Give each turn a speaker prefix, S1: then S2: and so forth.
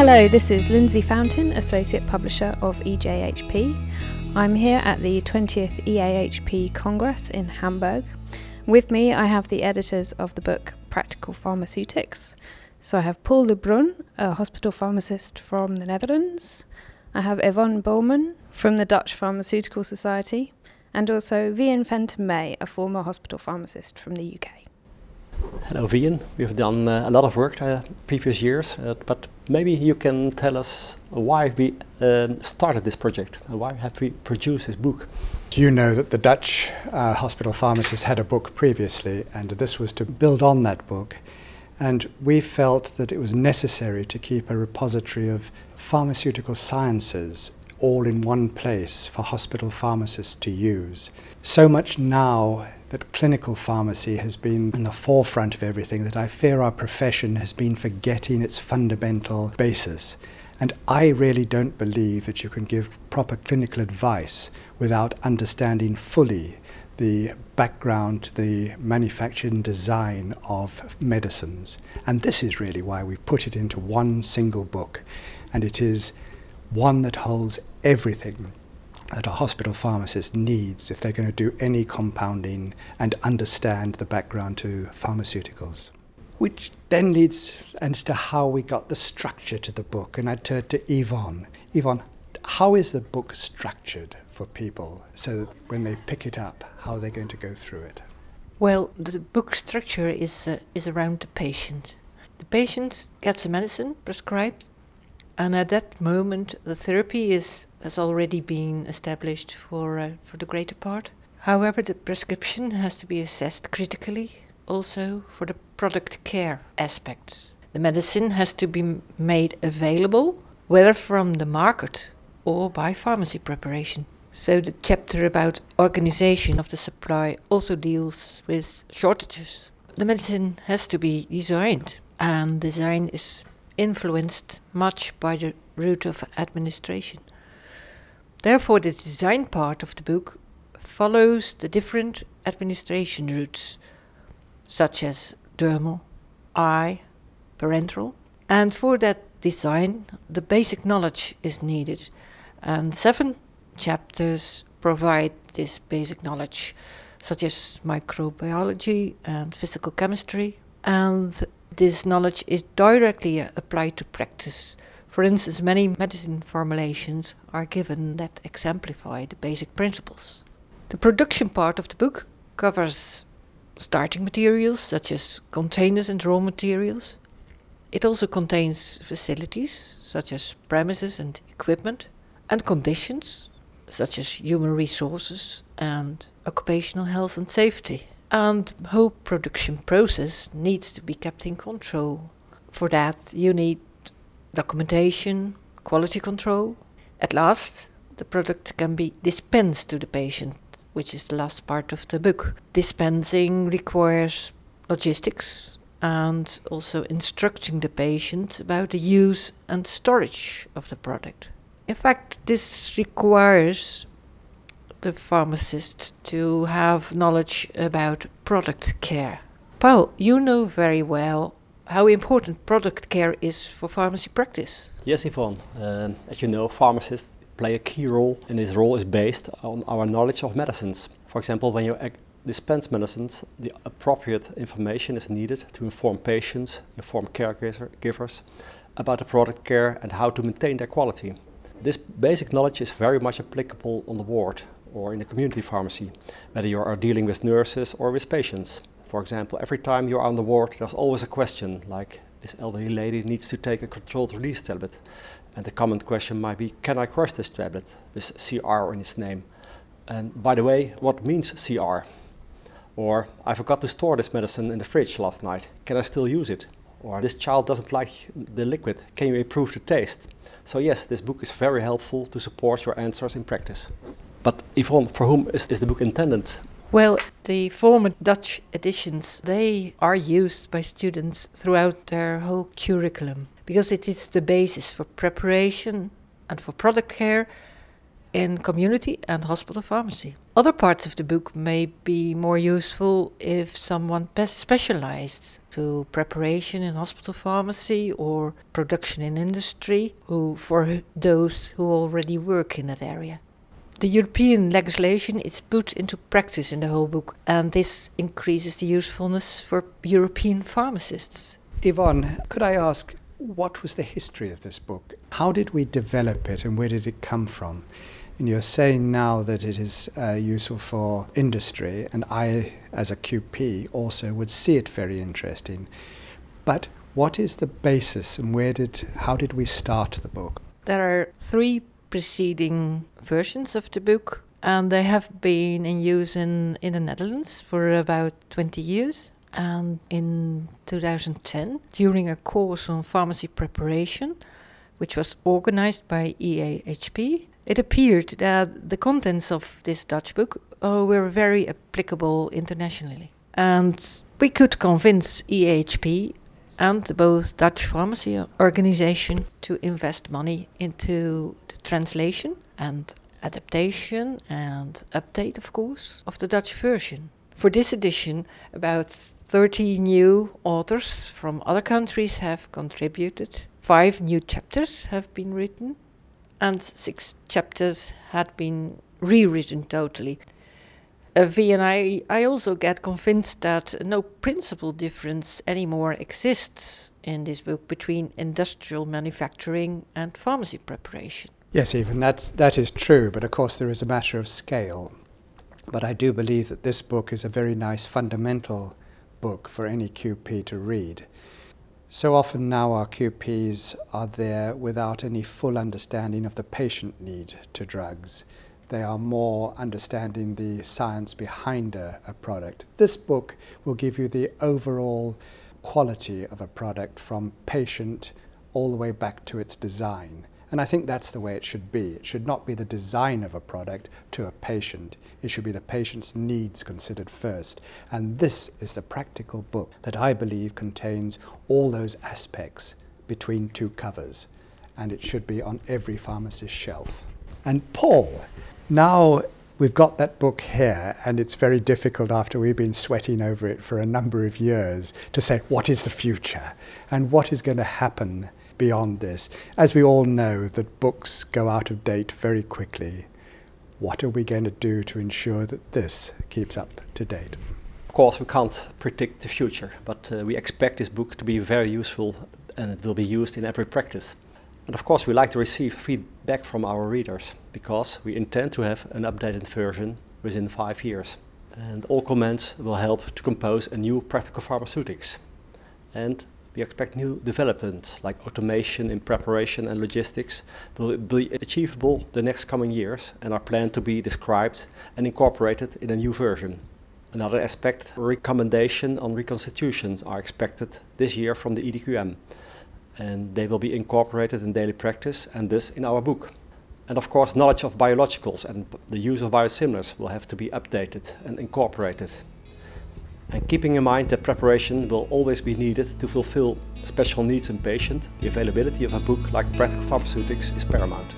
S1: Hello, this is Lindsay Fountain, Associate Publisher of EJHP. I'm here at the 20th EAHP Congress in Hamburg. With me, I have the editors of the book Practical Pharmaceutics. So I have Paul Le Brun, a hospital pharmacist from the Netherlands. I have Yvonne Bouwman from the Dutch Pharmaceutical Society, and also Vivian Fenton May, a former hospital pharmacist from the UK.
S2: Hello, Vivian. We've done uh, a lot of work uh, previous years, uh, but maybe you can tell us why we um, started this project and why have we produced this book.
S3: You know that the Dutch uh, hospital pharmacists had a book previously, and this was to build on that book. And we felt that it was necessary to keep a repository of pharmaceutical sciences all in one place for hospital pharmacists to use. So much now that clinical pharmacy has been in the forefront of everything that I fear our profession has been forgetting its fundamental basis. And I really don't believe that you can give proper clinical advice without understanding fully the background, the manufacturing design of medicines. And this is really why we've put it into one single book. And it is one that holds everything that a hospital pharmacist needs if they're going to do any compounding and understand the background to pharmaceuticals. Which then leads as to how we got the structure to the book. And I turn to Yvonne. Yvonne, how is the book structured for people so that when they pick it up, how are they're going to go through it?
S4: Well, the book structure is, uh, is around the patient. The patient gets a medicine prescribed and at that moment, the therapy is has already been established for uh, for the greater part. However, the prescription has to be assessed critically, also for the product care aspects. The medicine has to be made available, whether from the market or by pharmacy preparation. So the chapter about organization of the supply also deals with shortages. The medicine has to be designed, and design is influenced much by the route of administration. Therefore, the design part of the book follows the different administration routes, such as dermal, eye, parenteral, and for that design, the basic knowledge is needed, and seven chapters provide this basic knowledge, such as microbiology and physical chemistry, and this knowledge is directly applied to practice. For instance, many medicine formulations are given that exemplify the basic principles. The production part of the book covers starting materials such as containers and raw materials. It also contains facilities such as premises and equipment, and conditions such as human resources and occupational health and safety and whole production process needs to be kept in control. For that, you need documentation, quality control. At last, the product can be dispensed to the patient, which is the last part of the book. Dispensing requires logistics and also instructing the patient about the use and storage of the product. In fact, this requires the pharmacist to have knowledge about product care. Paul, you know very well how important product care is for pharmacy practice.
S2: Yes, Yvonne. Uh, as you know, pharmacists play a key role, and this role is based on our knowledge of medicines. For example, when you dispense medicines, the appropriate information is needed to inform patients, inform caregivers about the product care and how to maintain their quality. This basic knowledge is very much applicable on the ward or in a community pharmacy, whether you are dealing with nurses or with patients. For example, every time you're on the ward, there's always a question like, this elderly lady needs to take a controlled release tablet. And the common question might be, can I crush this tablet with CR in its name? And by the way, what means CR? Or, I forgot to store this medicine in the fridge last night, can I still use it? Or, this child doesn't like the liquid, can you improve the taste? So yes, this book is very helpful to support your answers in practice. But Yvonne, for whom is, is the book intended?
S4: Well, the former Dutch editions, they are used by students throughout their whole curriculum because it is the basis for preparation and for product care in community and hospital pharmacy. Other parts of the book may be more useful if someone specialized to preparation in hospital pharmacy or production in industry, who for those who already work in that area. The European legislation is put into practice in the whole book, and this increases the usefulness for European pharmacists.
S3: Yvonne, could I ask, what was the history of this book? How did we develop it and where did it come from? And you're saying now that it is uh, useful for industry, and I, as a QP, also would see it very interesting. But what is the basis and where did, how did we start the book?
S4: There are three preceding versions of the book, and they have been in use in, in the Netherlands for about 20 years. And in 2010, during a course on pharmacy preparation, which was organized by EAHP, it appeared that the contents of this Dutch book uh, were very applicable internationally. And we could convince EAHP and both Dutch pharmacy organization to invest money into the translation and adaptation and update, of course, of the Dutch version. For this edition, about 30 new authors from other countries have contributed. Five new chapters have been written, and six chapters had been rewritten totally. Uh, Vivian I, I also get convinced that no principal difference anymore exists in this book between industrial manufacturing and pharmacy preparation.
S3: Yes, even that, that is true, but of course there is a matter of scale. But I do believe that this book is a very nice fundamental book for any QP to read. So often now our QPs are there without any full understanding of the patient need to drugs. They are more understanding the science behind a, a product. This book will give you the overall quality of a product from patient all the way back to its design. And I think that's the way it should be. It should not be the design of a product to a patient. It should be the patient's needs considered first. And this is the practical book that I believe contains all those aspects between two covers. And it should be on every pharmacist's shelf. And Paul, now we've got that book here, and it's very difficult after we've been sweating over it for a number of years to say what is the future and what is going to happen beyond this. As we all know, that books go out of date very quickly. What are we going to do to ensure that this keeps up to date?
S2: Of course, we can't predict the future, but uh, we expect this book to be very useful and it will be used in every practice. And of course, we like to receive feedback from our readers because we intend to have an updated version within five years. And all comments will help to compose a new practical pharmaceutics. And we expect new developments like automation in preparation and logistics will be achievable the next coming years and are planned to be described and incorporated in a new version. Another aspect, recommendation on reconstitutions are expected this year from the EDQM and they will be incorporated in daily practice and thus in our book. And of course, knowledge of biologicals and the use of biosimilars will have to be updated and incorporated and keeping in mind that preparation will always be needed to fulfill special needs in patient, the availability of a book like Practical Pharmaceutics is paramount.